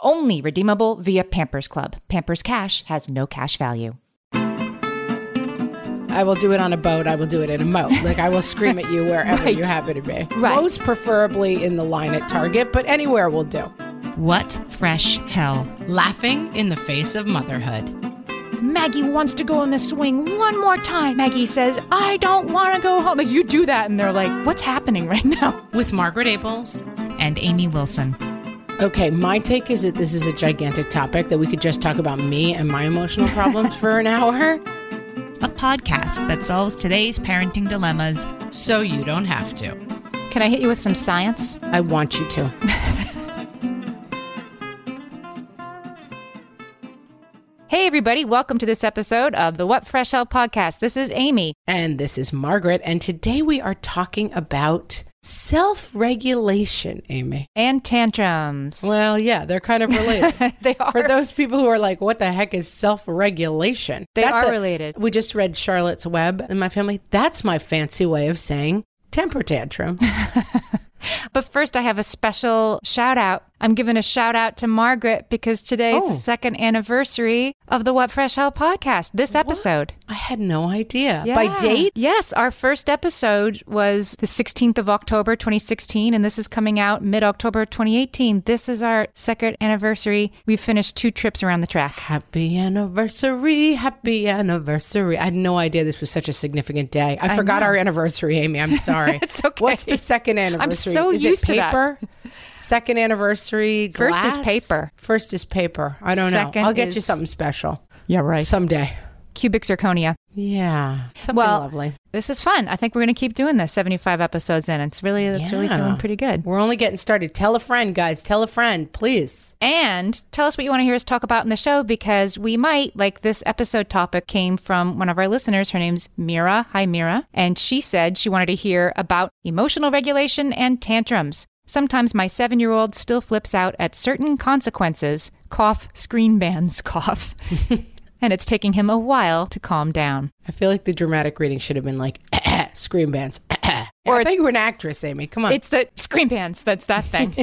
Only redeemable via Pampers Club. Pampers Cash has no cash value. I will do it on a boat. I will do it in a moat. Like I will scream at you wherever Right. you happen to be. Right. Most preferably in the line at Target, but anywhere will do. What fresh hell? Laughing in the face of motherhood. Maggie wants to go on the swing one more time. Maggie says, I don't want to go home. Like, you do that, and they're like, what's happening right now? With Margaret Abels. And Amy Wilson. Okay, my take is that this is a gigantic topic that we could just talk about me and my emotional problems for an hour. A podcast that solves today's parenting dilemmas. So you don't have to. Can I hit you with some science? I want you to. Hey, everybody, welcome to this episode of the What Fresh Hell podcast. This is Amy. And this is Margaret. And today we are talking about self regulation, Amy. And tantrums. Well, yeah, they're kind of related. they are. For those people who are like, what the heck is self regulation? They are related. We just read Charlotte's Web in my family. That's my fancy way of saying temper tantrum. But first, I have a special shout out. I'm giving a shout out to Margaret because today is Oh. the second anniversary of the What Fresh Hell podcast, this episode. I had no idea. By date? Yes, our first episode was the 16th of October 2016, and this is coming out mid October 2018. This is our second anniversary. We've finished two trips around the track. Happy anniversary, happy anniversary. I had no idea this was such a significant day. I, I forgot know. our anniversary, Amy. I'm sorry. It's okay. What's the second anniversary? I'm so is used it to that. paper? Second anniversary First is paper. First is paper. I don't Second know. I'll get you something special Yeah, right. someday. Cubic zirconia. Yeah, something Well, lovely. This is fun. I think we're going to keep doing this 75 episodes in. It's really, it's really Yeah. feeling pretty good. We're only getting started. Tell a friend, guys. Tell a friend, please. And tell us what you want to hear us talk about in the show because we might, like this episode topic came from one of our listeners. Her name's Mira. Hi, Mira. And she said she wanted to hear about emotional regulation and tantrums. Sometimes my seven year old still flips out at certain consequences, cough, screen bans, cough. and it's taking him a while to calm down. I feel like the dramatic reading should have been like scream bands. Or I thought you were an actress, Amy. Come on. It's the screen bans. That's that thing.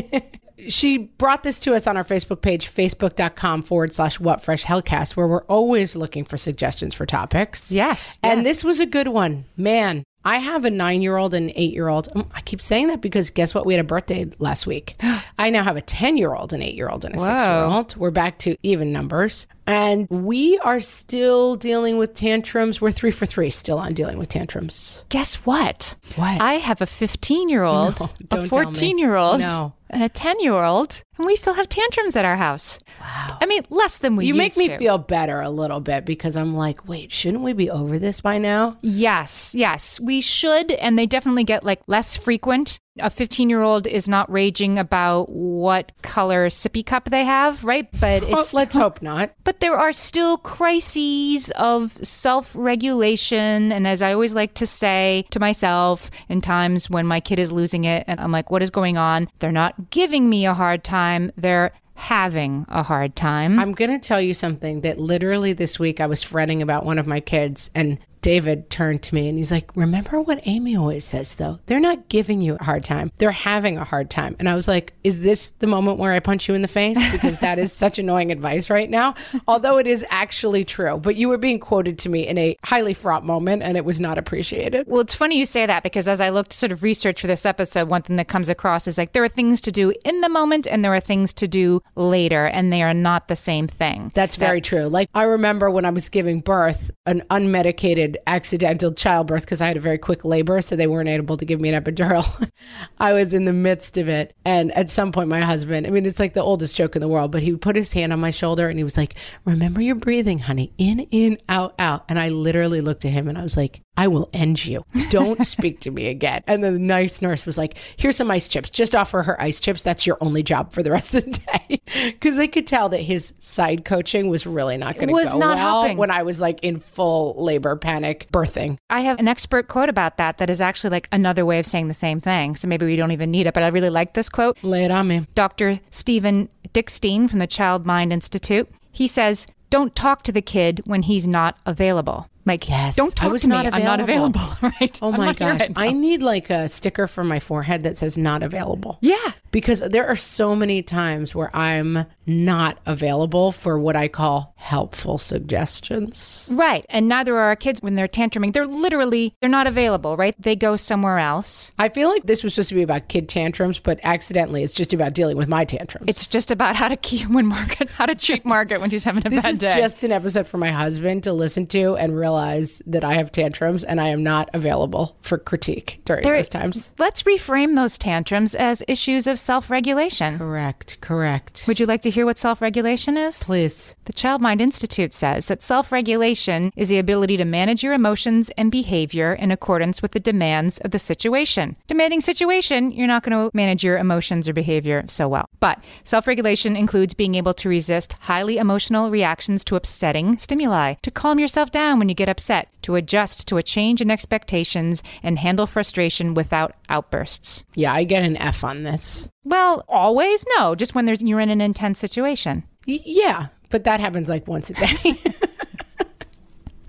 she brought this to us on our Facebook page, facebook.com forward slash what fresh hellcast, where we're always looking for suggestions for topics. yes. And yes. this was a good one. Man, I have a nine year old and an eight year old. Um, I keep saying that because guess what? We had a birthday last week. I now have a 10 year old, an eight year old, and a six year old. We're back to even numbers. And we are still dealing with tantrums. We're three for three still on dealing with tantrums. Guess what? What? I have a 15 year old, a don't tell me. 14 year old, No. And a 10 year old, and we still have tantrums at our house. Wow. I mean, less than we You make me to. feel better a little bit because I'm like, wait, shouldn't we be over this by now? Yes, yes, we should, and they definitely get like less frequent. A 15 year old is not raging about what color sippy cup they have, right? But Well, it's let's hope not. But there are still crises of self regulation. And as I always like to say to myself, in times when my kid is losing it, and I'm like, what is going on? They're not giving me a hard time. They're having a hard time. I'm going to tell you something that literally this week I was fretting about one of my kids and David turned to me and he's like, Remember what Amy always says, though? They're not giving you a hard time, they're having a hard time. And I was like, Is this the moment where I punch you in the face? Because that is such annoying advice right now, although it is actually true. But you were being quoted to me in a highly fraught moment and it was not appreciated. Well, it's funny you say that because as I looked to sort of research for this episode, one thing that comes across is like there are things to do in the moment and there are things to do later, and they are not the same thing. That's very true. Like I remember when I was giving birth, an unmedicated accidental childbirth because I had a very quick labor, so they weren't able to give me an epidural. I was in the midst of it, and at some point, my husband—I mean, it's like the oldest joke in the world—but he put his hand on my shoulder and he was like, "Remember your breathing, honey. In, in, out, out." And I literally looked at him and I was like, I will end you. Don't speak to me again. And the nice nurse was like, Here's some ice chips. Just offer her ice chips. That's your only job for the rest of the day. Because they could tell that his side coaching was really not going to go not well helping. when I was like in full labor panic birthing. I have an expert quote about that that is actually like another way of saying the same thing. So maybe we don't even need it, but I really like this quote. Lay it on me. Dr. Stephen Dickstein from the Child Mind Institute. He says, "Don't talk to the kid when he's not available." Like, Yes, don't I talk was to me. not I'm not available. available. right? Oh my gosh. I need like a sticker for my forehead that says not available. yeah. Because there are so many times where I'm not available for what I call helpful suggestions. Right. And neither are our kids when they're tantruming. They're literally they're not available, right? They go somewhere else. I feel like this was supposed to be about kid tantrums, but accidentally it's just about dealing with my tantrums. It's just about how to keep when Margaret how to treat Margaret when she's having a this bad is just an episode for my husband to listen to and realize that I have tantrums and I am not available for critique during There- those times. Let's reframe those tantrums as issues of self-regulation. Correct, correct. Would you like to hear what self-regulation is? please? The Child Mind Institute says that self regulation is the ability to manage your emotions and behavior in accordance with the demands of the situation. Demanding situation, you're not going to manage your emotions or behavior so well. But self regulation includes being able to resist highly emotional reactions to upsetting stimuli, to calm yourself down when you get upset, to adjust to a change in expectations, and handle frustration without outbursts. Yeah, I get an F on this. Well, always no, just when there's you're in an intense situation. Y- yeah, but that happens like once a day.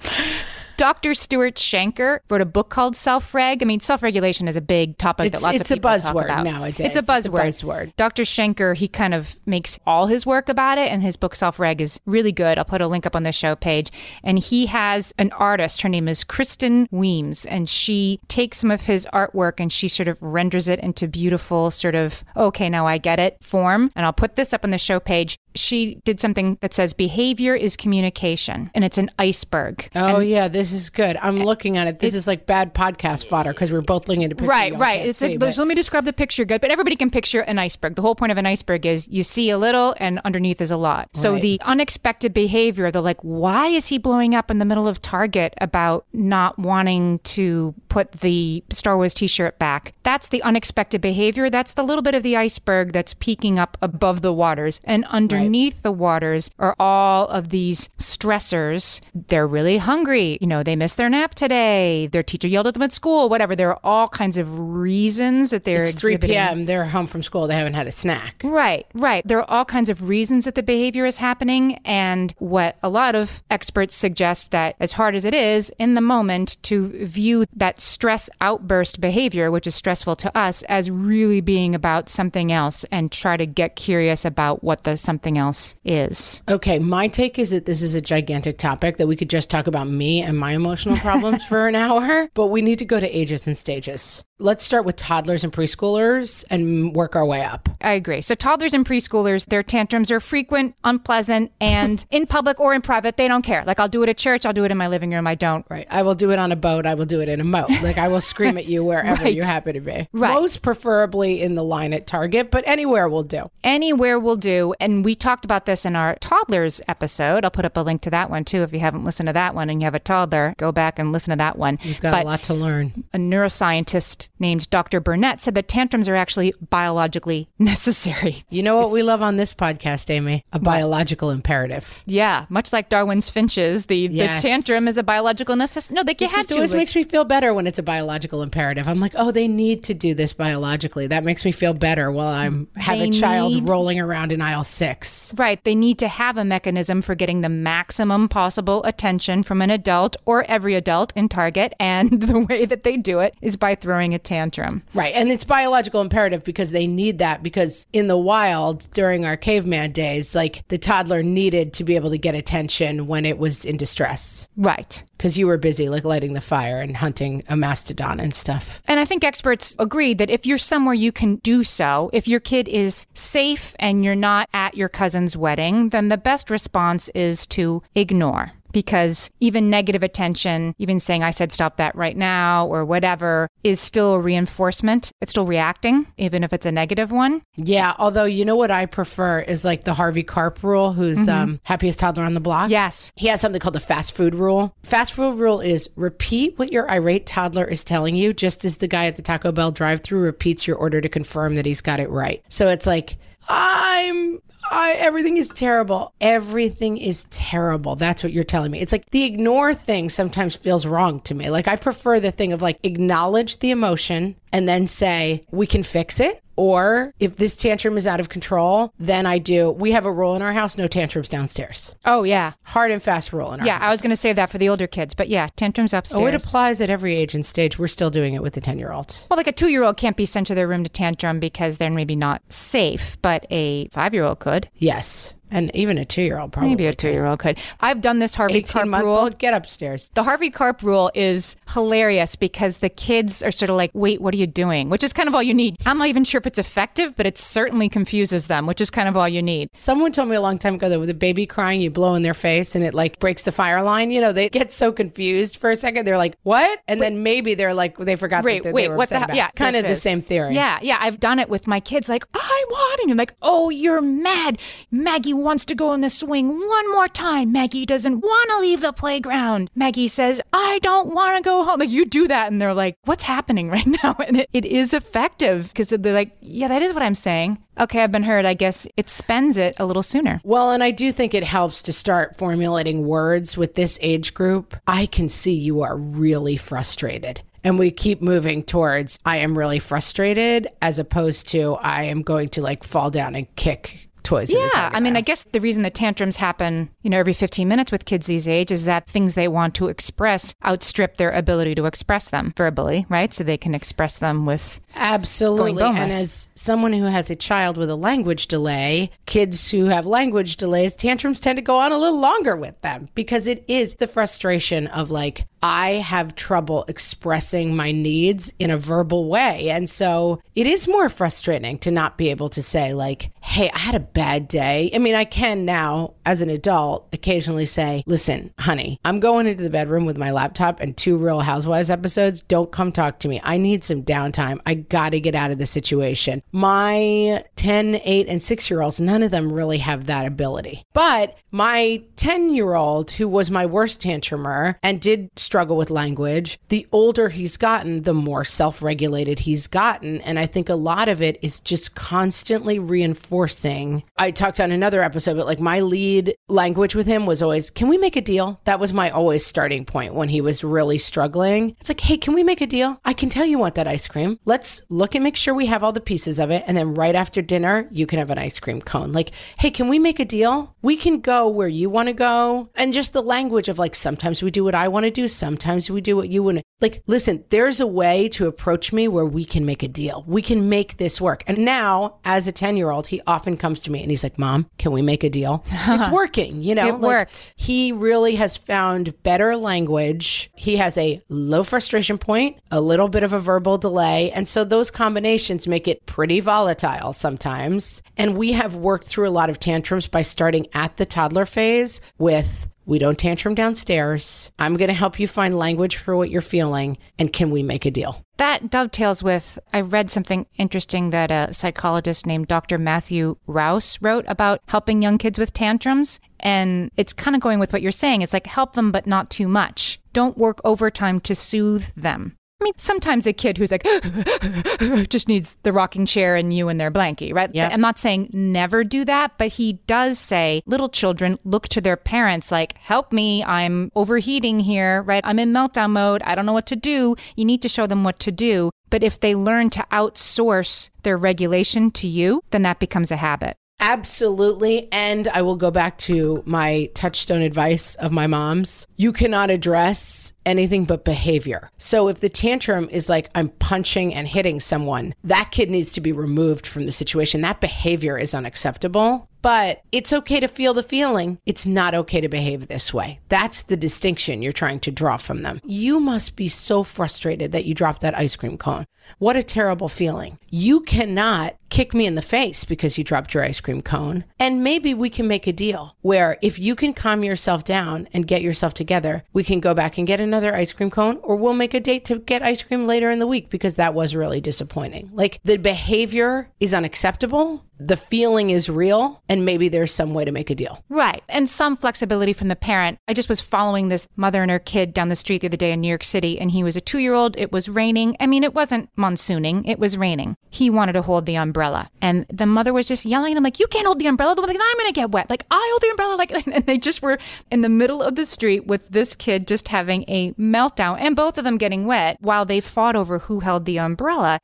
Dr. Stuart Shanker wrote a book called Self Reg. I mean, self regulation is a big topic It's- that lots of people talk about. nowadays. It's a buzzword nowadays. It's a buzzword. buzzword. Dr. Shanker, he kind of makes all his work about it, and his book Self Reg is really good. I'll put a link up on the show page. And he has an artist. Her name is Kristin Weins, and she takes some of his artwork and she sort of renders it into beautiful, sort of okay, now I get it form. And I'll put this up on the show page. She did something that says behavior is communication, and it's an iceberg. oh yeah, this is good. I'm eh, looking at it. This is like bad podcast fodder because we're both looking at a picture. Right, right. It's see, a, but- let me describe the picture good, but everybody can picture an iceberg. The whole point of an iceberg is you see a little and underneath is a lot. So Right. the unexpected behavior, the like, why is he blowing up in the middle of Target about not wanting to put the Star Wars t-shirt back? That's the unexpected behavior. That's the little bit of the iceberg that's peeking up above the waters. And underneath the waters are all of these stressors. They're really hungry. You know, they missed their nap today. Their teacher yelled at them at school, whatever. There are all kinds of reasons that they're it's 3 p.m. They're home from school. They haven't had a snack. Right, right. There are all kinds of reasons that the behavior is happening. And what a lot of experts suggest that, as hard as it is in the moment, to view that stress outburst behavior, which is stressful to us, as really being about something else and try to get curious about what the something else is. Okay, my take is that this is a gigantic topic that we could just talk about me and my emotional problems for an hour, but we need to go to ages and stages. Let's start with toddlers and preschoolers and work our way up. I agree. So toddlers and preschoolers, their tantrums are frequent, unpleasant, and in public or in private, they don't care. Like I'll do it at church, I'll do it in my living room, I don't. Right. I will do it on a boat. I will do it in a moat. Like I will scream at you wherever Right. you happen to be. Right. Most preferably in the line at Target, but anywhere will do. Anywhere will do. And we talked about this in our toddlers episode. I'll put up a link to that one too. If you haven't listened to that one and you have a toddler, go back and listen to that one. You've got but a lot to learn. a neuroscientist named Dr. Burnett said that tantrums are actually biologically necessary. You know what we love on this podcast, Amy? A biological imperative. Yeah, much like Darwin's finches, the, Yes. the tantrum is a biological necessity. No, they It just to. always like- makes me feel better when it's a biological imperative. I'm like, oh, they need to do this biologically. That makes me feel better while I'm have a child need- rolling around in aisle six. Right. They need to have a mechanism for getting the maximum possible attention from an adult or every adult in Target. And the way that they do it is by throwing a tantrum. Right. And it's biological imperative because they need that because in the wild during our caveman days, like the toddler needed to be able to get attention when it was in distress Right. because you were busy like lighting the fire and hunting a mastodon and stuff. And I think experts agree that if you're somewhere you can do so, if your kid is safe and you're not at your cousin's wedding, then the best response is to ignore. Because even negative attention, even saying, I said stop that right now or whatever, is still a reinforcement. It's still reacting, even if it's a negative one. Yeah. Although, you know what I prefer is like the Harvey Karp rule, who's um, happiest toddler on the block. Yes. He has something called the fast food rule. Fast food rule is repeat what your irate toddler is telling you, just as the guy at the Taco Bell drive through repeats your order to confirm that he's got it right. So it's like, I'm, I, everything is terrible. Everything is terrible. That's what you're telling me. It's like the ignore thing sometimes feels wrong to me. Like I prefer the thing of like acknowledge the emotion and then say, we can fix it. Or if this tantrum is out of control, then I do. We have a rule in our house no tantrums downstairs. Oh, yeah. Hard and fast rule in our Yeah, house. I was going to say that for the older kids, but yeah, tantrums upstairs. Oh, it applies at every age and stage. We're still doing it with the 10 year olds. Well, like a two year old can't be sent to their room to tantrum because they're maybe not safe, but a five year old could. Yes. And even a two year old probably. Maybe a two year old could. I've done this Harvey 18 Karp rule. old, get upstairs. The Harvey Karp rule is hilarious because the kids are sort of like, wait, what are you doing? Which is kind of all you need. I'm not even sure if it's effective, but it certainly confuses them, which is kind of all you need. Someone told me a long time ago that with a baby crying, you blow in their face and it like breaks the fire line. You know, they get so confused for a second. They're like, what? And then maybe they're like, they forgot Wait, that they wait, were what the about. Yeah, Kind of this the same theory. Yeah, yeah. I've done it with my kids. Like, I want, and you're like, oh, you're mad. Maggie wants to go on the swing one more time. Maggie doesn't want to leave the playground. Maggie says, I don't want to go home. Like, you do that, and they're like, what's happening right now? And it, it is effective because they're like, yeah, that is what I'm saying. Okay, I've been heard. I guess it spends it a little sooner. Well, and I do think it helps to start formulating words with this age group. I can see you are really frustrated. And we keep moving towards I am really frustrated as opposed to I am going to like fall down and kick toys. Yeah, I mean. I guess the reason the tantrums happen, you know, every 15 minutes with kids these age is that things they want to express outstrip their ability to express them verbally, right? So they can express them with Absolutely. And as someone who has a child with a language delay, kids who have language delays, tantrums tend to go on a little longer with them because it is the frustration of like, I have trouble expressing my needs in a verbal way. And so it is more frustrating to not be able to say, like, hey, I had a bad day. I mean, I can now, as an adult, occasionally say, listen, honey, I'm going into the bedroom with my laptop and two Real Housewives episodes. Don't come talk to me. I need some downtime. I got to get out of the situation. My 10, 8, and 6 year olds, none of them really have that ability. But my 10 year old, who was my worst tantrumer and did struggle with language, the older he's gotten, the more self regulated he's gotten. And I think a lot of it is just constantly reinforcing. I talked on another episode, but like my lead language with him was always, can we make a deal? That was my always starting point when he was really struggling. It's like, hey, can we make a deal? I can tell you want that ice cream. Let's look and make sure we have all the pieces of it. And then right after dinner, you can have an ice cream cone. Like, hey, can we make a deal? We can go where you want to go. And just the language of like, sometimes we do what I want to do, sometimes we do what you want to. Like, listen, there's a way to approach me where we can make a deal. We can make this work. And now, as a 10 year old, he often comes to me and he's like, Mom, can we make a deal? it's working, you know? It Like, worked. he really has found better language. He has a low frustration point, a little bit of a verbal delay. And so those combinations make it pretty volatile sometimes. And we have worked through a lot of tantrums by starting at the toddler phase with. We don't tantrum downstairs. I'm going to help you find language for what you're feeling. And can we make a deal? That dovetails with I read something interesting that a psychologist named Dr. Matthew Rouse wrote about helping young kids with tantrums. And it's kind of going with what you're saying. It's like help them, but not too much. Don't work overtime to soothe them. I mean, sometimes a kid who's like, just needs the rocking chair and you in their blankie, right? Yeah. I'm not saying never do that, but he does say little children look to their parents like, help me, I'm overheating here, right? I'm in meltdown mode. I don't know what to do. You need to show them what to do. But if they learn to outsource their regulation to you, then that becomes a habit. Absolutely. And I will go back to my touchstone advice of my mom's. You cannot address anything but behavior. So if the tantrum is like, I'm punching and hitting someone, that kid needs to be removed from the situation. That behavior is unacceptable. But it's okay to feel the feeling. It's not okay to behave this way. That's the distinction you're trying to draw from them. You must be so frustrated that you dropped that ice cream cone. What a terrible feeling. You cannot kick me in the face because you dropped your ice cream cone. And maybe we can make a deal where if you can calm yourself down and get yourself together, we can go back and get another ice cream cone, or we'll make a date to get ice cream later in the week because that was really disappointing. Like the behavior is unacceptable the feeling is real and maybe there's some way to make a deal. Right. And some flexibility from the parent. I just was following this mother and her kid down the street the other day in New York City and he was a 2-year-old. It was raining. I mean, it wasn't monsooning. It was raining. He wanted to hold the umbrella and the mother was just yelling at him like, "You can't hold the umbrella." The Like, "I'm going to get wet." Like, "I hold the umbrella." Like and they just were in the middle of the street with this kid just having a meltdown and both of them getting wet while they fought over who held the umbrella.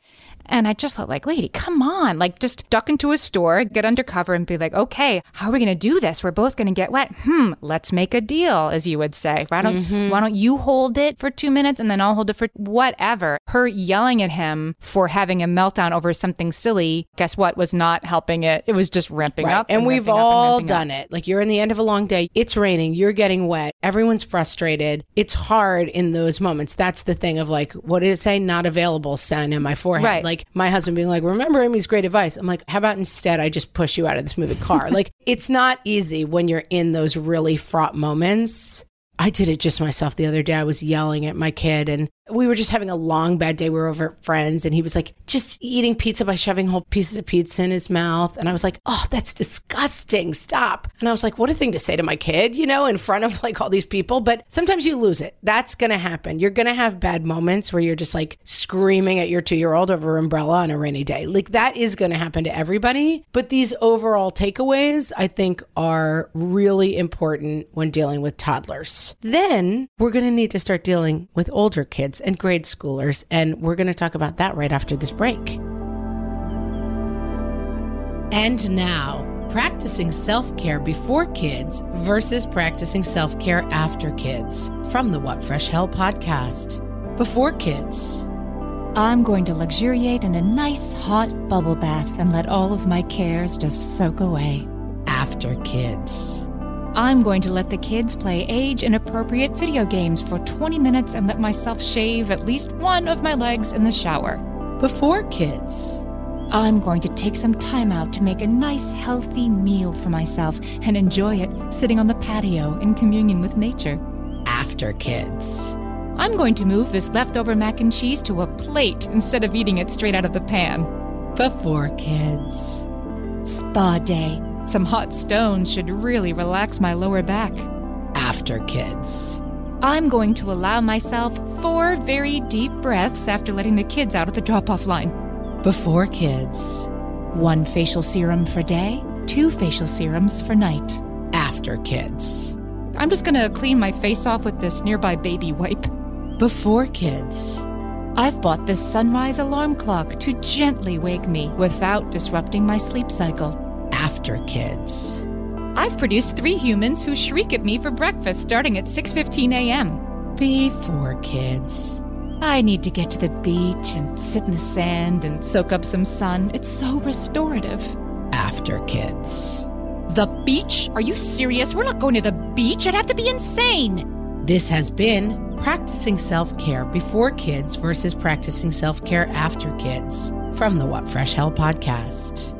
And I just thought, like, lady, come on. Like, just duck into a store, get undercover, and be like, okay, how are we going to do this? We're both going to get wet. Hmm, let's make a deal, as you would say. Why don't, mm-hmm. why don't you hold it for two minutes and then I'll hold it for whatever? Her yelling at him for having a meltdown over something silly, guess what, was not helping it. It was just ramping right. up. And, and we've all and done up. it. Like, you're in the end of a long day, it's raining, you're getting wet, everyone's frustrated. It's hard in those moments. That's the thing of like, what did it say? Not available, sign in my forehead. Right. Like, my husband being like, remember Amy's great advice. I'm like, how about instead I just push you out of this moving car? like, it's not easy when you're in those really fraught moments. I did it just myself the other day. I was yelling at my kid and we were just having a long bad day. We were over at friends and he was like just eating pizza by shoving whole pieces of pizza in his mouth. And I was like, oh, that's disgusting. Stop. And I was like, what a thing to say to my kid, you know, in front of like all these people. But sometimes you lose it. That's going to happen. You're going to have bad moments where you're just like screaming at your two year old over umbrella on a rainy day. Like that is going to happen to everybody. But these overall takeaways, I think, are really important when dealing with toddlers. Then we're going to need to start dealing with older kids and grade schoolers. And we're going to talk about that right after this break. And now, practicing self care before kids versus practicing self care after kids from the What Fresh Hell podcast. Before kids, I'm going to luxuriate in a nice hot bubble bath and let all of my cares just soak away. After kids. I'm going to let the kids play age inappropriate video games for 20 minutes and let myself shave at least one of my legs in the shower. Before kids. I'm going to take some time out to make a nice, healthy meal for myself and enjoy it sitting on the patio in communion with nature. After kids. I'm going to move this leftover mac and cheese to a plate instead of eating it straight out of the pan. Before kids. Spa day. Some hot stones should really relax my lower back. After kids. I'm going to allow myself four very deep breaths after letting the kids out at the drop off line. Before kids. One facial serum for day, two facial serums for night. After kids. I'm just going to clean my face off with this nearby baby wipe. Before kids. I've bought this sunrise alarm clock to gently wake me without disrupting my sleep cycle after kids. I've produced three humans who shriek at me for breakfast starting at 6:15 a.m. Before kids. I need to get to the beach and sit in the sand and soak up some sun. It's so restorative. After kids. The beach? Are you serious? We're not going to the beach. I'd have to be insane. This has been practicing self care before kids versus practicing self care after kids from the What Fresh Hell podcast.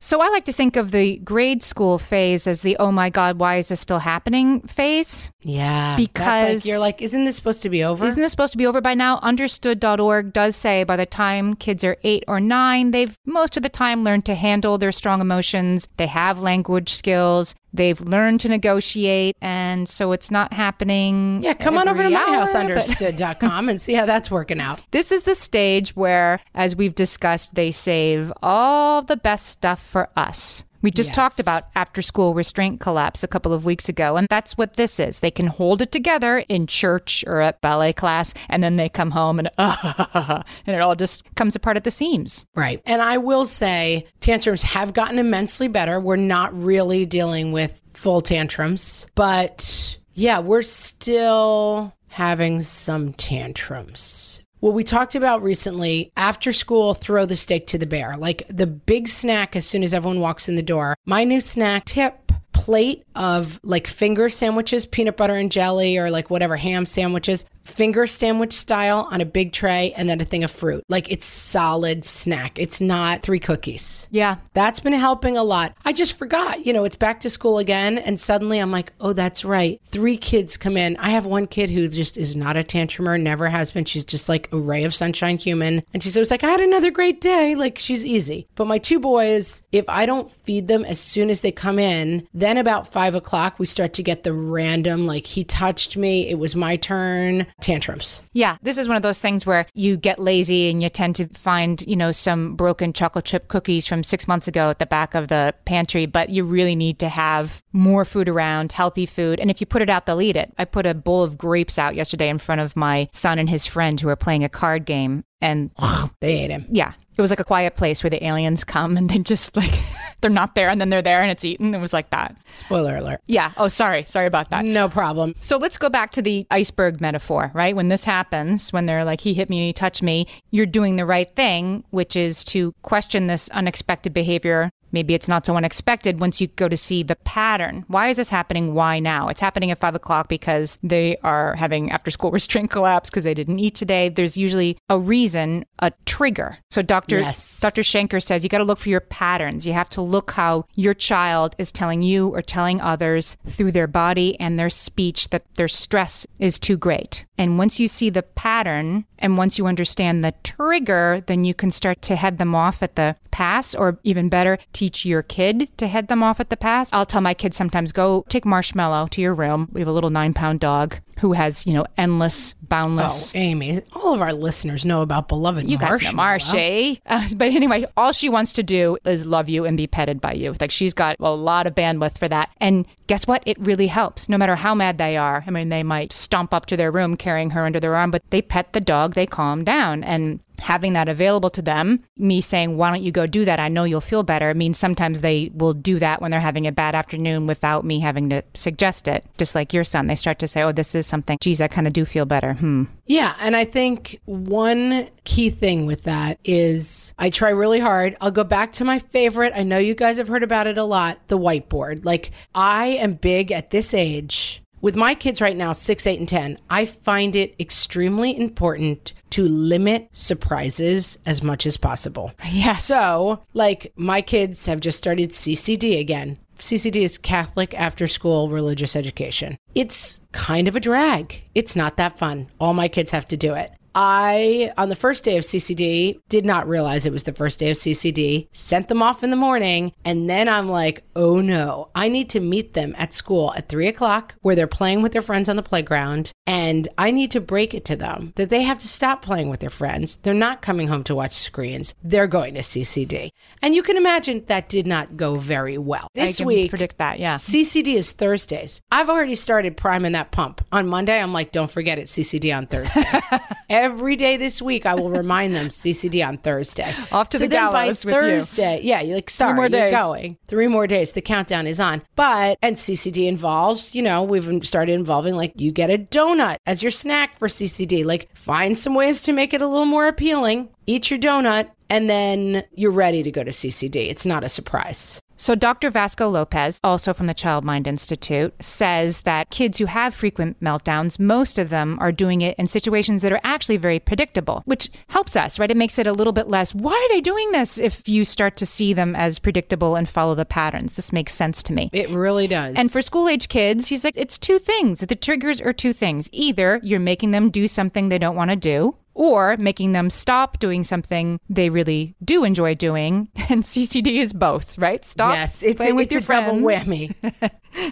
So I like to think of the grade school phase as the oh my god, why is this still happening phase? Yeah. Because like, you're like, isn't this supposed to be over? Isn't this supposed to be over by now? Understood.org does say by the time kids are eight or nine, they've most of the time learned to handle their strong emotions. They have language skills. They've learned to negotiate, and so it's not happening. Yeah, come on over to myhouseunderstood.com and see how that's working out. This is the stage where, as we've discussed, they save all the best stuff for us. We just yes. talked about after school restraint collapse a couple of weeks ago, and that's what this is. They can hold it together in church or at ballet class, and then they come home and uh, and it all just comes apart at the seams. Right. And I will say tantrums have gotten immensely better. We're not really dealing with full tantrums, but yeah, we're still having some tantrums. What we talked about recently, after school, throw the steak to the bear. Like the big snack as soon as everyone walks in the door. My new snack tip plate of like finger sandwiches, peanut butter and jelly, or like whatever ham sandwiches finger sandwich style on a big tray and then a thing of fruit. Like it's solid snack. It's not three cookies. Yeah. That's been helping a lot. I just forgot, you know, it's back to school again and suddenly I'm like, "Oh, that's right. Three kids come in. I have one kid who just is not a tantrumer, never has been. She's just like a ray of sunshine human." And she's always like, "I had another great day." Like she's easy. But my two boys, if I don't feed them as soon as they come in, then about five o'clock we start to get the random like he touched me, it was my turn tantrums. Yeah, this is one of those things where you get lazy and you tend to find, you know, some broken chocolate chip cookies from six months ago at the back of the pantry, but you really need to have more food around, healthy food. And if you put it out, they'll eat it. I put a bowl of grapes out yesterday in front of my son and his friend who are playing a card game and they ate him. Yeah. It was like a quiet place where the aliens come and they just like they're not there and then they're there and it's eaten. It was like that. Spoiler alert. Yeah. Oh, sorry. Sorry about that. No problem. So let's go back to the iceberg metaphor, right? When this happens, when they're like, he hit me and he touched me, you're doing the right thing, which is to question this unexpected behavior Maybe it's not so unexpected once you go to see the pattern. Why is this happening? Why now? It's happening at five o'clock because they are having after school restraint collapse because they didn't eat today. There's usually a reason, a trigger. So Dr. Yes. Dr. Shanker says you got to look for your patterns. You have to look how your child is telling you or telling others through their body and their speech that their stress is too great. And once you see the pattern and once you understand the trigger, then you can start to head them off at the pass, or even better, teach your kid to head them off at the pass. I'll tell my kids sometimes go take Marshmallow to your room. We have a little nine pound dog who has, you know, endless, boundless. Oh, Amy, all of our listeners know about beloved You guys know Marshy. Uh, but anyway, all she wants to do is love you and be petted by you. Like she's got a lot of bandwidth for that. And guess what? It really helps. No matter how mad they are. I mean, they might stomp up to their room carrying her under their arm, but they pet the dog, they calm down. And having that available to them, me saying, why don't you go do that? I know you'll feel better, means sometimes they will do that when they're having a bad afternoon without me having to suggest it. Just like your son, they start to say, oh, this is something, geez, I kind of do feel better. Hmm. Yeah. And I think one key thing with that is I try really hard. I'll go back to my favorite. I know you guys have heard about it a lot the whiteboard. Like, I am big at this age with my kids right now, six, eight, and 10, I find it extremely important to limit surprises as much as possible. Yes. So, like, my kids have just started CCD again. CCD is Catholic After School Religious Education. It's kind of a drag. It's not that fun. All my kids have to do it. I, on the first day of CCD, did not realize it was the first day of CCD, sent them off in the morning, and then I'm like, oh no, I need to meet them at school at three o'clock where they're playing with their friends on the playground, and I need to break it to them that they have to stop playing with their friends. They're not coming home to watch screens, they're going to CCD. And you can imagine that did not go very well. This week, predict that, yeah. CCD is Thursdays. I've already started priming that pump. On Monday, I'm like, don't forget it's CCD on Thursday. Every day this week, I will remind them CCD on Thursday. Off to so the then by gallows you. Thursday, yeah, you're like, sorry, more you're days. going. Three more days. The countdown is on. But, and CCD involves, you know, we've started involving like you get a donut as your snack for CCD. Like, find some ways to make it a little more appealing. Eat your donut, and then you're ready to go to CCD. It's not a surprise. So, Dr. Vasco Lopes, also from the Child Mind Institute, says that kids who have frequent meltdowns, most of them are doing it in situations that are actually very predictable, which helps us, right? It makes it a little bit less, why are they doing this? If you start to see them as predictable and follow the patterns. This makes sense to me. It really does. And for school age kids, he's like, it's two things. The triggers are two things. Either you're making them do something they don't want to do, or making them stop doing something they really do enjoy doing. And CCD is both, right? Stop yes, it's playing a, with it's your a double whammy.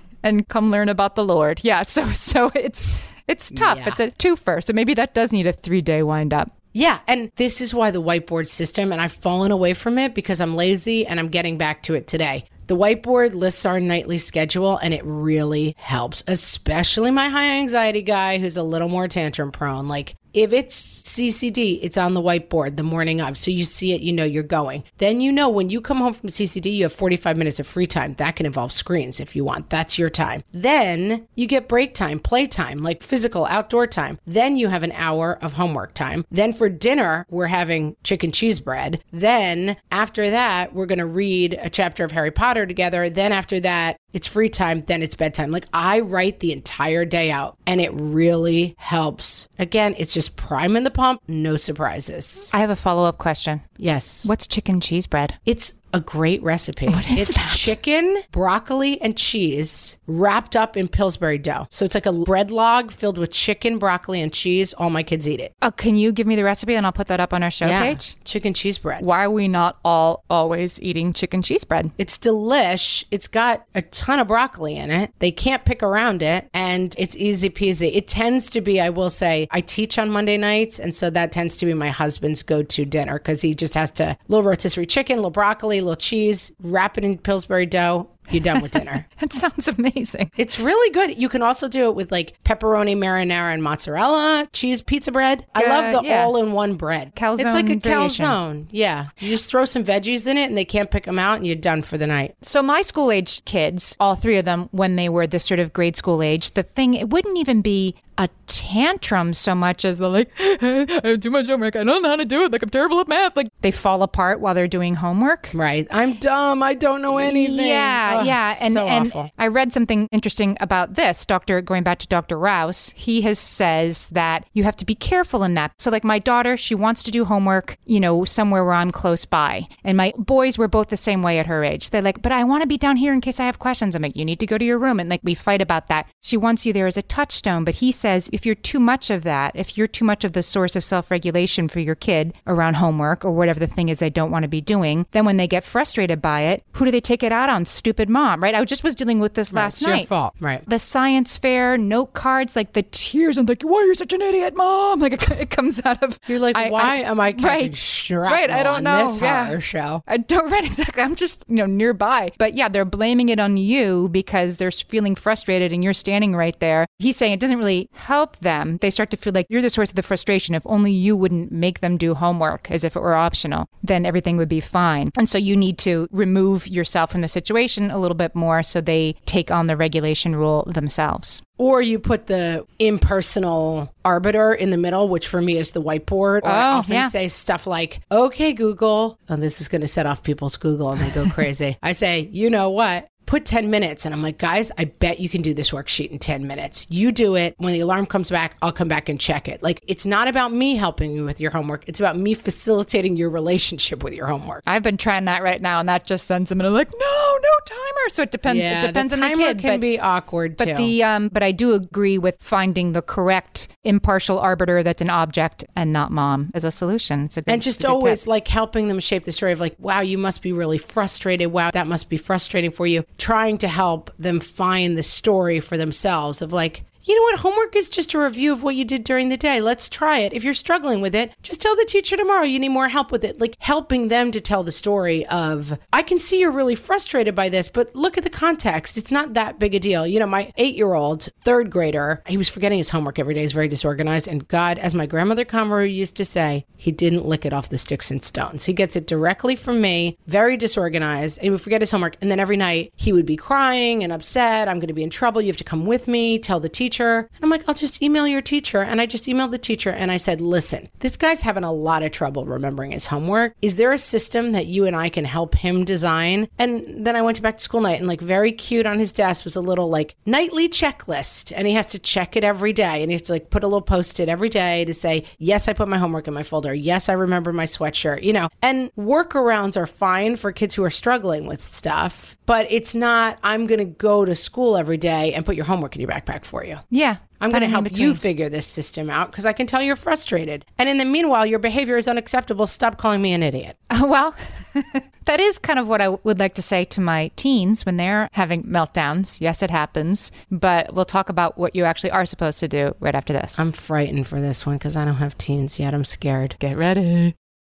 and come learn about the Lord. Yeah, so so it's it's tough. Yeah. It's a twofer. So maybe that does need a three day wind up. Yeah, and this is why the whiteboard system, and I've fallen away from it because I'm lazy and I'm getting back to it today. The whiteboard lists our nightly schedule and it really helps, especially my high anxiety guy who's a little more tantrum prone. Like, if it's CCD, it's on the whiteboard the morning of. So you see it, you know you're going. Then you know when you come home from CCD, you have 45 minutes of free time. That can involve screens if you want. That's your time. Then you get break time, play time, like physical outdoor time. Then you have an hour of homework time. Then for dinner, we're having chicken cheese bread. Then after that, we're going to read a chapter of Harry Potter together. Then after that, it's free time, then it's bedtime. Like I write the entire day out and it really helps. Again, it's just priming the pump, no surprises. I have a follow up question. Yes. What's chicken cheese bread? It's a great recipe. What is it's that? chicken, broccoli, and cheese wrapped up in Pillsbury dough. So it's like a bread log filled with chicken, broccoli, and cheese. All my kids eat it. Oh, can you give me the recipe and I'll put that up on our show Yeah. page? Chicken cheese bread. Why are we not all always eating chicken cheese bread? It's delish. It's got a ton of broccoli in it. They can't pick around it, and it's easy peasy. It tends to be, I will say, I teach on Monday nights, and so that tends to be my husband's go-to dinner because he just has to little rotisserie chicken, little broccoli, little cheese, wrap it in Pillsbury dough. You're done with dinner. That sounds amazing. It's really good. You can also do it with like pepperoni, marinara, and mozzarella, cheese, pizza bread. I Uh, love the yeah. all-in-one bread. Calzone it's like a variation. calzone. Yeah, you just throw some veggies in it, and they can't pick them out, and you're done for the night. So my school age kids, all three of them, when they were this sort of grade school age, the thing it wouldn't even be a tantrum so much as the like, I have too much homework. I don't know how to do it. Like I'm terrible at math. Like they fall apart while they're doing homework. Right. I'm dumb. I don't know anything. Yeah, Ugh, yeah, and so and awful. I read something interesting about this. Doctor, going back to Doctor Rouse, he has says that you have to be careful in that. So, like my daughter, she wants to do homework, you know, somewhere where I'm close by, and my boys were both the same way at her age. They're like, but I want to be down here in case I have questions. I'm like, you need to go to your room, and like we fight about that. She wants you there as a touchstone, but he says says if you're too much of that, if you're too much of the source of self regulation for your kid around homework or whatever the thing is they don't want to be doing, then when they get frustrated by it, who do they take it out on? Stupid mom, right? I just was dealing with this last it's night. your fault, right? The science fair note cards, like the tears, and like, why are you such an idiot, mom? Like it, it comes out of. You're like, I- why I- am I catching right, shrapnel right, I don't on know, this yeah. horror show? I don't right exactly. I'm just you know nearby, but yeah, they're blaming it on you because they're feeling frustrated and you're standing right there. He's saying it doesn't really help them. They start to feel like you're the source of the frustration. If only you wouldn't make them do homework as if it were optional, then everything would be fine. And so you need to remove yourself from the situation a little bit more so they take on the regulation rule themselves. Or you put the impersonal arbiter in the middle, which for me is the whiteboard. Or I Oh, often yeah. say stuff like, okay, Google. Oh, this is going to set off people's Google and they go crazy. I say, you know what? Put 10 minutes. And I'm like, guys, I bet you can do this worksheet in 10 minutes. You do it. When the alarm comes back, I'll come back and check it. Like, it's not about me helping you with your homework. It's about me facilitating your relationship with your homework. I've been trying that right now, and that just sends them in a like, no, no timer. So it depends. Yeah, it depends the on the timer kid. can but- be awkward But too. the um, but I do agree with finding the correct impartial arbiter that's an object and not mom as a solution. It's a good, and just always like helping them shape the story of like wow you must be really frustrated wow that must be frustrating for you trying to help them find the story for themselves of like you know what? Homework is just a review of what you did during the day. Let's try it. If you're struggling with it just tell the teacher tomorrow you need more help with it like helping them to tell the story of i can see you're really frustrated by this but look at the context. It's not that big a deal. You know my eight year old third grader he was forgetting his homework every day. He's very disorganized. And god as my grandmother Conroy used to say he didn't lick it off the sticks and stones. He gets it directly from me very disorganized. And he would forget his homework. And then every night he would be crying and upset. I'm going to be in trouble. You have to come with me. Tell the teacher and i'm like i'll just email your teacher. And i just emailed the teacher and i said listen this guy's having a lot of trouble remembering his homework. Is there a system that you and i can help him design? And then i went to back to school night and like very cute on his desk was a little like nightly checklist. And he has to check it every day. And he has to like put a little post-it every day to say yes i put my homework in my folder. Yes i remember my sweatshirt you know. And workarounds are fine for kids who are struggling with stuff but it's not i'm going to go to school every day and put your homework in your backpack for you yeah. I'm going to help you figure this system out because I can tell you're frustrated. And in the meanwhile, your behavior is unacceptable. Stop calling me an idiot. Uh, well, that is kind of what I would like to say to my teens when they're having meltdowns. Yes, it happens, but we'll talk about what you actually are supposed to do right after this. I'm frightened for this one because I don't have teens yet. I'm scared. Get ready.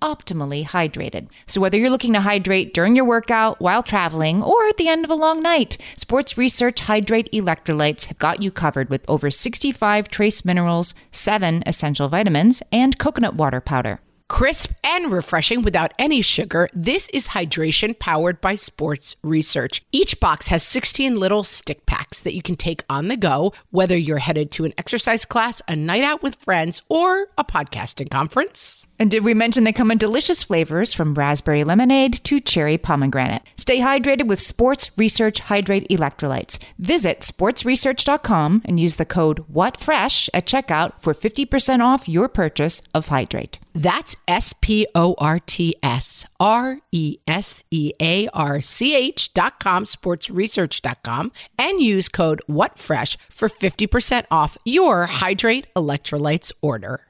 optimally hydrated. So whether you're looking to hydrate during your workout, while traveling, or at the end of a long night, Sports Research Hydrate Electrolytes have got you covered with over 65 trace minerals, 7 essential vitamins, and coconut water powder. Crisp and refreshing without any sugar, this is hydration powered by sports research. Each box has 16 little stick packs that you can take on the go, whether you're headed to an exercise class, a night out with friends, or a podcasting conference. And did we mention they come in delicious flavors from raspberry lemonade to cherry pomegranate? Stay hydrated with Sports Research Hydrate Electrolytes. Visit sportsresearch.com and use the code WhatFresh at checkout for 50% off your purchase of Hydrate. That's S P O R T S R E S E A R C H dot com, dot com, and use code WhatFresh for 50% off your Hydrate Electrolytes order.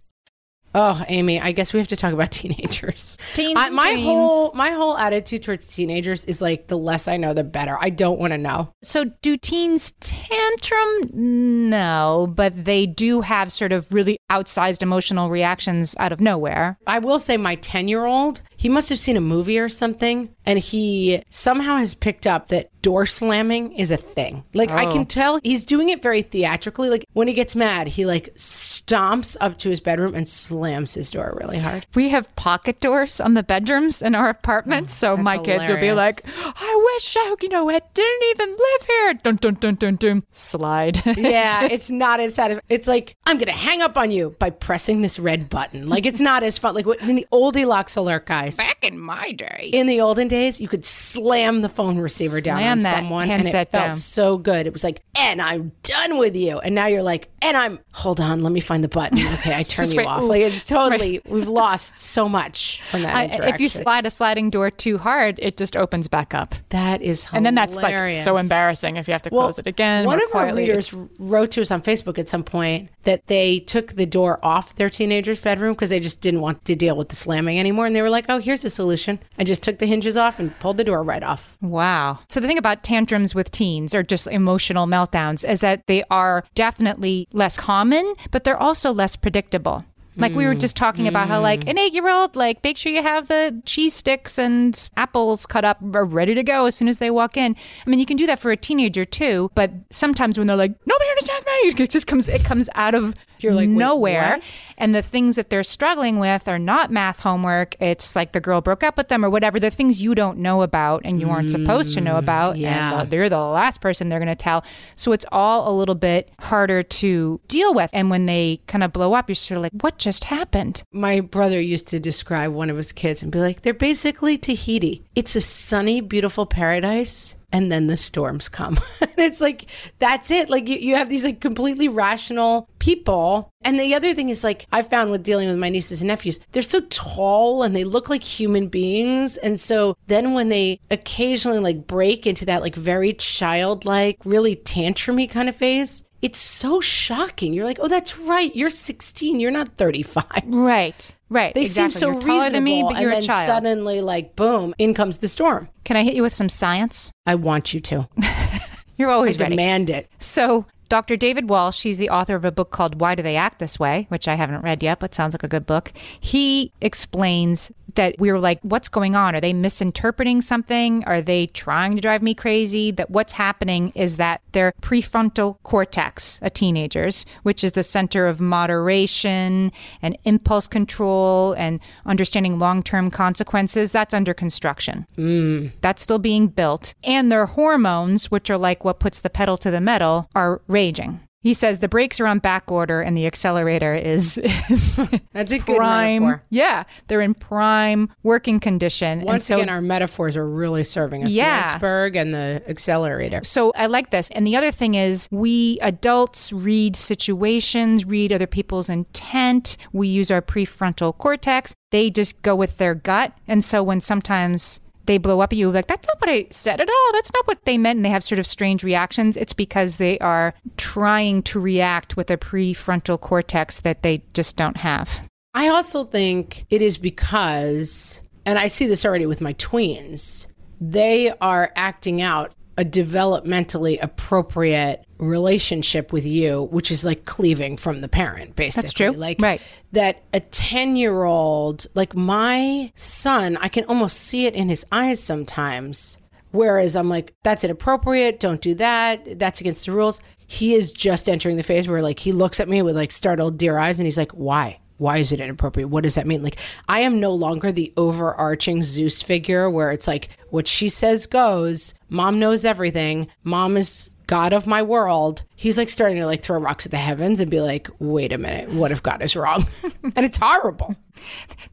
Oh, Amy, I guess we have to talk about teenagers. Teens I, my dreams. whole my whole attitude towards teenagers is like the less I know, the better. I don't want to know. So, do teens tantrum? No, but they do have sort of really outsized emotional reactions out of nowhere. I will say my 10 year old, he must have seen a movie or something, and he somehow has picked up that door slamming is a thing. Like I can oh. tell he's doing it very theatrically. Like when he gets mad, he like stomps up to his bedroom and slams his door really hard. We have pocket doors on the bedrooms in our apartments, oh, so my kids will be like, "I wish I, you know, it didn't even live here." Dun dun dun dun dun. Slide. Yeah, it's not as sad. It's like I'm gonna hang up on you by pressing this red button. Like it's not as fun. Like what- in the old Elox alert Back in my day. In the olden days, you could slam the phone receiver down Slam on someone, and it felt down. so good. It was like, and I'm done with you. And now you're like, and I'm. Hold on, let me find the button. Okay, I turn you wait. off. Ooh. Like it's totally. We've lost so much from that I- if you slide a sliding door too hard, it just opens back up. that is, hilarious. And then that's like so embarrassing if you have to close it again. One of our readers wrote to us on Facebook at some point that they took the door off their teenager's bedroom because they just didn't want to deal with the slamming anymore. And they were like, oh, here's a solution. I just took the hinges off and pulled the door right off. Wow. So the thing about tantrums with teens or just emotional meltdowns is that they are definitely less common, but they're also less predictable. Like we were just talking about how like an 8-year-old like make sure you have the cheese sticks and apples cut up are ready to go as soon as they walk in. I mean, you can do that for a teenager too, but sometimes when they're like nobody understands me, it just comes it comes out of You're like, nowhere. And the things that they're struggling with are not math homework. It's like the girl broke up with them or whatever. The things you don't know about and you aren't supposed to know mm, about. yeah. And they're the last person they're going to tell. So it's all a little bit harder to deal with. And when they kind of blow up, you're sort of like, what just happened? My brother used to describe one of his kids and be like, they're basically Tahiti. It's a sunny, beautiful paradise. And then the storms come. and it's like, that's it. Like, you, you have these like completely rational people. And the other thing is, like, I found with dealing with my nieces and nephews, they're so tall and they look like human beings. And so then when they occasionally like break into that like very childlike, really tantrumy kind of phase, it's so shocking. You're like, oh, that's right. You're 16. You're not 35. Right. Right. They exactly. seem so you're taller reasonable, than me, but you're and a then child. suddenly, like, boom, in comes the storm. Can I hit you with some science? I want you to. You're always I ready. demand it. So, Dr. David Walsh, he's the author of a book called Why Do They Act This Way, which I haven't read yet, but sounds like a good book. He explains that we were like, what's going on? Are they misinterpreting something? Are they trying to drive me crazy? That what's happening is that their prefrontal cortex, a teenager's, which is the center of moderation and impulse control and understanding long term consequences, that's under construction. Mm. That's still being built. And their hormones, which are like what puts the pedal to the metal, are raging. He says the brakes are on back order and the accelerator is, is That's a good prime. metaphor. Yeah, they're in prime working condition. And Once so- again, our metaphors are really serving us. Yeah. The iceberg and the accelerator. So I like this. And the other thing is, we adults read situations, read other people's intent. We use our prefrontal cortex. They just go with their gut. And so when sometimes they blow up at you, like, that's not what I said at all. That's not what they meant. And they have sort of strange reactions. It's because they are trying to react with a prefrontal cortex that they just don't have. I also think it is because, and I see this already with my tweens, they are acting out a developmentally appropriate relationship with you, which is like cleaving from the parent, basically. That's true. Like Right. that a 10 year old, like my son, I can almost see it in his eyes sometimes. Whereas I'm like, that's inappropriate. Don't do that. That's against the rules. He is just entering the phase where like he looks at me with like startled deer eyes and he's like, why? Why is it inappropriate? What does that mean? Like, I am no longer the overarching Zeus figure where it's like, what she says goes. Mom knows everything. Mom is God of my world. He's like starting to like throw rocks at the heavens and be like, wait a minute, what if God is wrong? and it's horrible.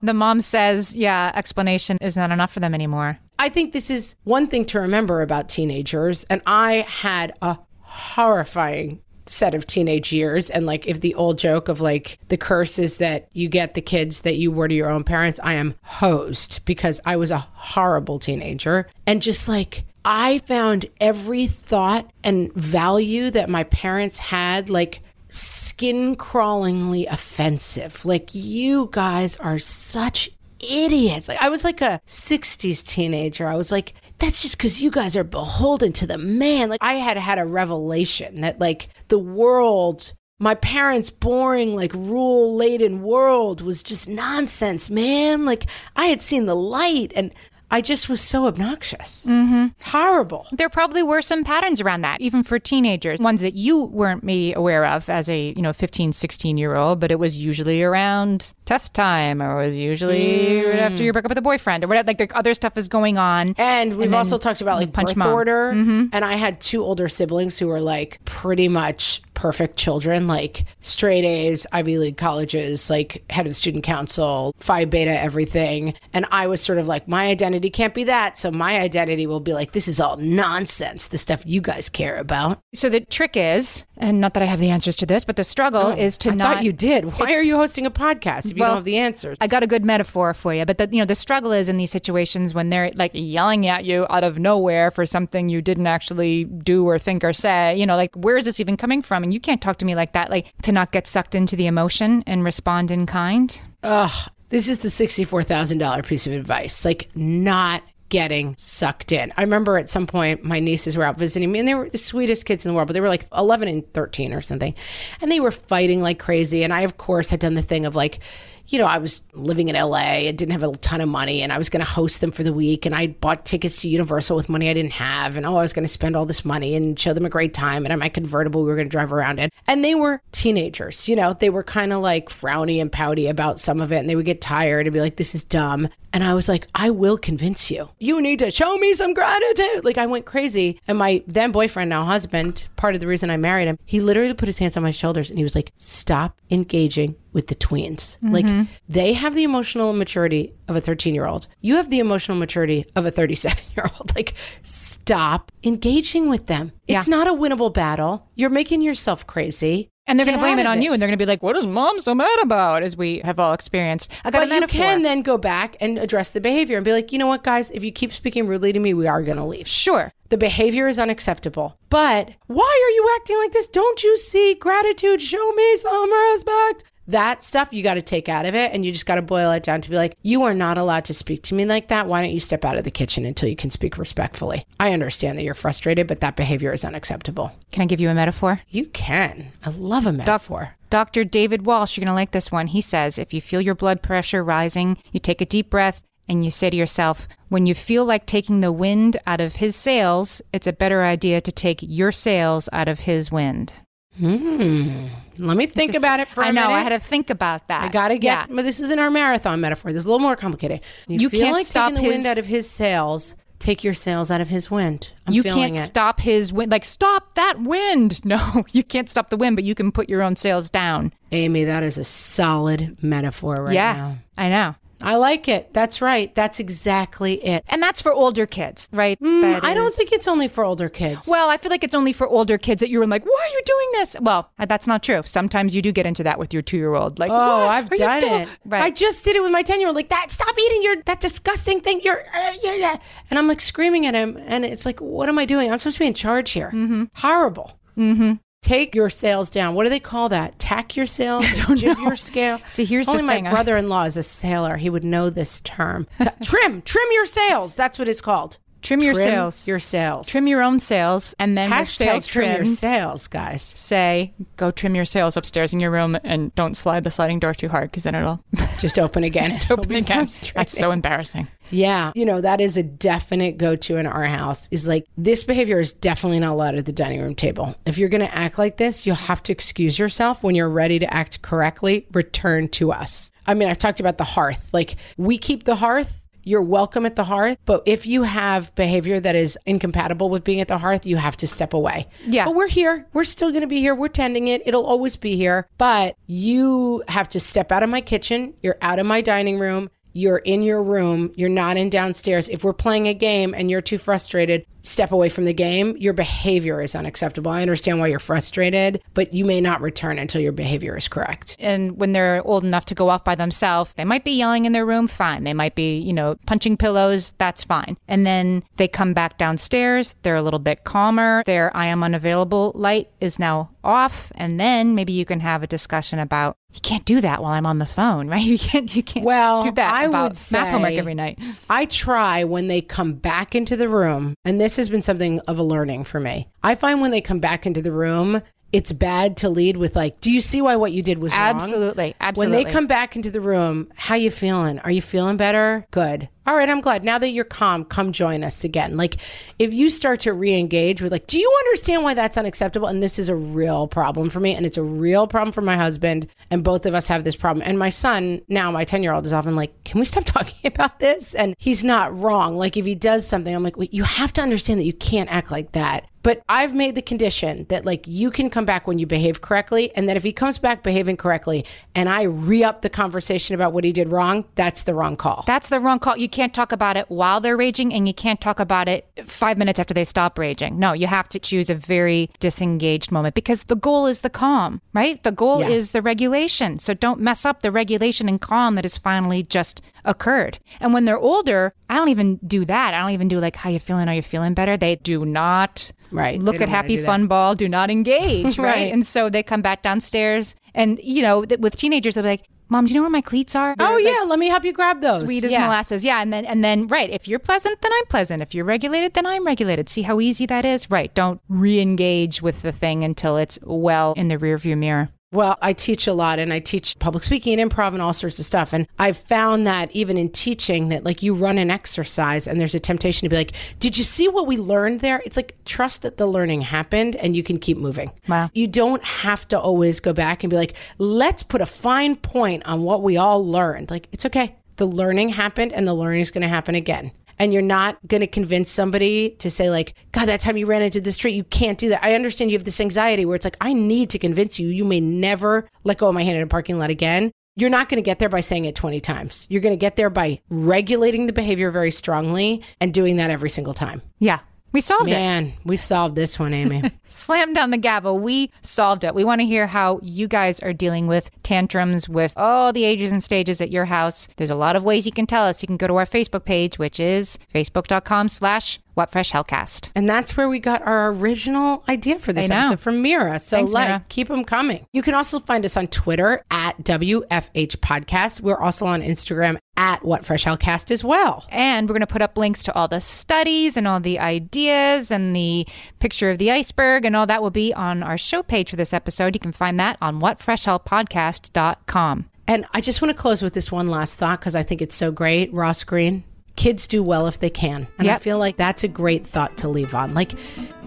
The mom says, yeah, explanation is not enough for them anymore. I think this is one thing to remember about teenagers. And I had a horrifying set of teenage years. And like, if the old joke of like the curse is that you get the kids that you were to your own parents, I am hosed because I was a horrible teenager. And just like, I found every thought and value that my parents had, like, skin crawlingly offensive. Like, you guys are such idiots. Like, I was like a 60s teenager. I was like, that's just because you guys are beholden to the man. Like, I had had a revelation that, like, the world my parents' boring, like rule laden world was just nonsense, man. Like I had seen the light and I just was so obnoxious. Mm-hmm. Horrible. There probably were some patterns around that, even for teenagers, ones that you weren't maybe aware of as a, you know, 15, 16 year old, but it was usually around test time or it was usually mm. right after you broke up with a boyfriend or whatever. Like the other stuff is going on. And we've and also talked about like punch birth mom. order. Mm-hmm. And I had two older siblings who were like pretty much perfect children, like straight A's, Ivy League colleges, like head of student council, Phi Beta everything. And I was sort of like, my identity can't be that. So my identity will be like, this is all nonsense, the stuff you guys care about. So the trick is, and not that I have the answers to this, but the struggle oh, is to I not. thought you did. Why are you hosting a podcast if you well, don't have the answers? I got a good metaphor for you, but the you know the struggle is in these situations when they're like yelling at you out of nowhere for something you didn't actually do or think or say. You know, like where is this even coming from? and you can't talk to me like that, like to not get sucked into the emotion and respond in kind. Ugh, this is the $64,000 piece of advice. Like, not getting sucked in. I remember at some point my nieces were out visiting me and they were the sweetest kids in the world, but they were like 11 and 13 or something. And they were fighting like crazy. And I, of course, had done the thing of like, you know, I was living in LA and didn't have a ton of money and I was going to host them for the week. And I bought tickets to Universal with money I didn't have. And oh, I was going to spend all this money and show them a great time. And in my convertible, we were going to drive around in. And they were teenagers, you know, they were kind of like frowny and pouty about some of it. And they would get tired and be like, this is dumb. And I was like, I will convince you. You need to show me some gratitude. Like I went crazy. And my then boyfriend, now husband, part of the reason I married him, he literally put his hands on my shoulders and he was like, stop engaging with the tweens. Mm-hmm. Like they have the emotional maturity of a 13 year old. You have the emotional maturity of a 37 year old. Like stop engaging with them. Yeah. It's not a winnable battle. You're making yourself crazy. And they're going to blame it on it. you, and they're going to be like, "What is mom so mad about?" As we have all experienced. I got but you can then go back and address the behavior and be like, "You know what, guys? If you keep speaking rudely to me, we are going to leave." Sure. The behavior is unacceptable. But why are you acting like this? Don't you see gratitude? Show me some respect that stuff you got to take out of it and you just got to boil it down to be like you are not allowed to speak to me like that why don't you step out of the kitchen until you can speak respectfully i understand that you're frustrated but that behavior is unacceptable can i give you a metaphor you can i love a metaphor Dr. David Walsh, you're going to like this one. He says, if you feel your blood pressure rising, you take a deep breath and you say to yourself, when you feel like taking the wind out of his sails, it's a better idea to take your sails out of his wind. Hmm. Let me think Just, about it for a minute. I know. I had to think about that. I got to get. Yeah. But this isn't our marathon metaphor. This is a little more complicated. You, you feel can't like stop taking the his, wind out of his sails. Take your sails out of his wind. I'm you can't it. stop his wind. Like stop that wind. No, you can't stop the wind, but you can put your own sails down. Amy, that is a solid metaphor right yeah, now. I know. I like it. That's right. That's exactly it. And that's for older kids, right? Mm, I don't think it's only for older kids. Well, I feel like it's only for older kids that you're like, why are you doing this? Well, uh, that's not true. Sometimes you do get into that with your two year old. Like, oh, I've done it. Right. I just did it with my 10 year old. Like, that, stop eating your, that disgusting thing. You're, uh, you're, uh. and I'm like screaming at him. And it's like, what am I doing? I'm supposed to be in charge here. Mm-hmm. Horrible. Mm-hmm take your sails down. What do they call that? Tack your sails, jib your scale. See, here's only my brother-in-law is a sailor. He would know this term. trim, trim your sails. That's what it's called. Trim your sails. Your sails. Trim your own sails, and then Hashtag sails trim your sails, guys. Say, go trim your sails upstairs in your room, and don't slide the sliding door too hard, because then it'll just open again. just open again. That's so embarrassing. Yeah, you know that is a definite go-to in our house. Is like this behavior is definitely not allowed at the dining room table. If you're going to act like this, you'll have to excuse yourself. When you're ready to act correctly, return to us. I mean, I've talked about the hearth. Like we keep the hearth you're welcome at the hearth, but if you have behavior that is incompatible with being at the hearth, you have to step away. Yeah. But we're here. We're still going to be here. We're tending it. It'll always be here. But you have to step out of my kitchen. You're out of my dining room. You're in your room. You're not in downstairs. If we're playing a game and you're too frustrated, step away from the game, your behavior is unacceptable. I understand why you're frustrated, but you may not return until your behavior is correct. And when they're old enough to go off by themselves, they might be yelling in their room, fine. They might be, you know, punching pillows, that's fine. And then they come back downstairs, they're a little bit calmer. Their I am unavailable light is now off. And then maybe you can have a discussion about you can't do that while I'm on the phone, right? You can't you can't well, do that I would say, math homework every night. I try when they come back into the room, and this has been something of a learning for me. I find when they come back into the room, it's bad to lead with like, "Do you see why what you did was wrong?" Absolutely, absolutely. When they come back into the room, how you feeling? Are you feeling better? Good. All right, I'm glad. Now that you're calm, come join us again. Like, if you start to re-engage with like, "Do you understand why that's unacceptable?" And this is a real problem for me, and it's a real problem for my husband, and both of us have this problem. And my son, now my 10 year old, is often like, "Can we stop talking about this?" And he's not wrong. Like, if he does something, I'm like, "Wait, you have to understand that you can't act like that." But I've made the condition that like you can come back when you behave correctly, and that if he comes back behaving correctly, and I re up the conversation about what he did wrong, that's the wrong call. That's the wrong call. You can't talk about it while they're raging, and you can't talk about it five minutes after they stop raging. No, you have to choose a very disengaged moment because the goal is the calm, right? The goal Yeah. is the regulation. So don't mess up the regulation and calm that is finally just occurred. And when they're older, I don't even do that. I don't even do like, how you feeling? Are you feeling better? They do not Right. look at Happy that. Fun Ball, do not engage, right? Right. And so they come back downstairs. And, you know, th- with teenagers, they'll be like, Mom, do you know where my cleats are? Oh They're, like, yeah, let me help you grab those. sweet as yeah. molasses. Yeah, and then and then right, if you're pleasant, then I'm pleasant. If you're regulated, then I'm regulated. See how easy that is? Right. Don't re-engage with the thing until it's well in the rearview mirror. Well, I teach a lot and I teach public speaking and improv and all sorts of stuff. And I've found that even in teaching that like you run an exercise and there's a temptation to be like, did you see what we learned there? It's like trust that the learning happened and you can keep moving. Wow. You don't have to always go back and be like, let's put a fine point on what we all learned. Like, it's okay. The learning happened and the learning is going to happen again. And you're not going to convince somebody to say, like, God, that time you ran into the street, you can't do that. I understand you have this anxiety where it's like, I need to convince you, you may never let go of my hand in a parking lot again. You're not going to get there by saying it 20 times. You're going to get there by regulating the behavior very strongly and doing that every single time. Yeah. We solved it. Man, we solved this one, Amy. Slam down the gavel. We solved it. We want to hear how you guys are dealing with tantrums with all the ages and stages at your house. There's a lot of ways you can tell us. You can go to our Facebook page, which is facebook.com slash whatfreshhellcast. And that's where we got our original idea for this episode from Mira. So Thanks, like Mira. keep them coming. You can also find us on Twitter at WFH Podcast. We're also on Instagram at What Fresh Hellcast as well. And we're going to put up links to all the studies and all the ideas and the picture of the iceberg and all that will be on our show page for this episode. You can find that on whatfreshhellpodcast.com. And I just want to close with this one last thought because I think it's so great. Ross Greene, kids do well if they can. And I feel like that's a great thought to leave on. Like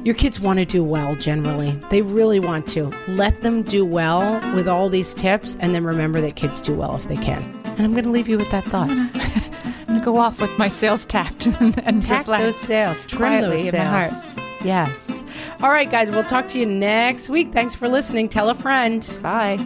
your kids want to do well generally. They really want to. Let them do well with all these tips and then remember that kids do well if they can. And I'm going to leave you with that thought. I'm going to go off with my sails tact and, Tack those sails, trim those in my heart. sails. Yes. All right, guys, we'll talk to you next week. Thanks for listening. Tell a friend. Bye.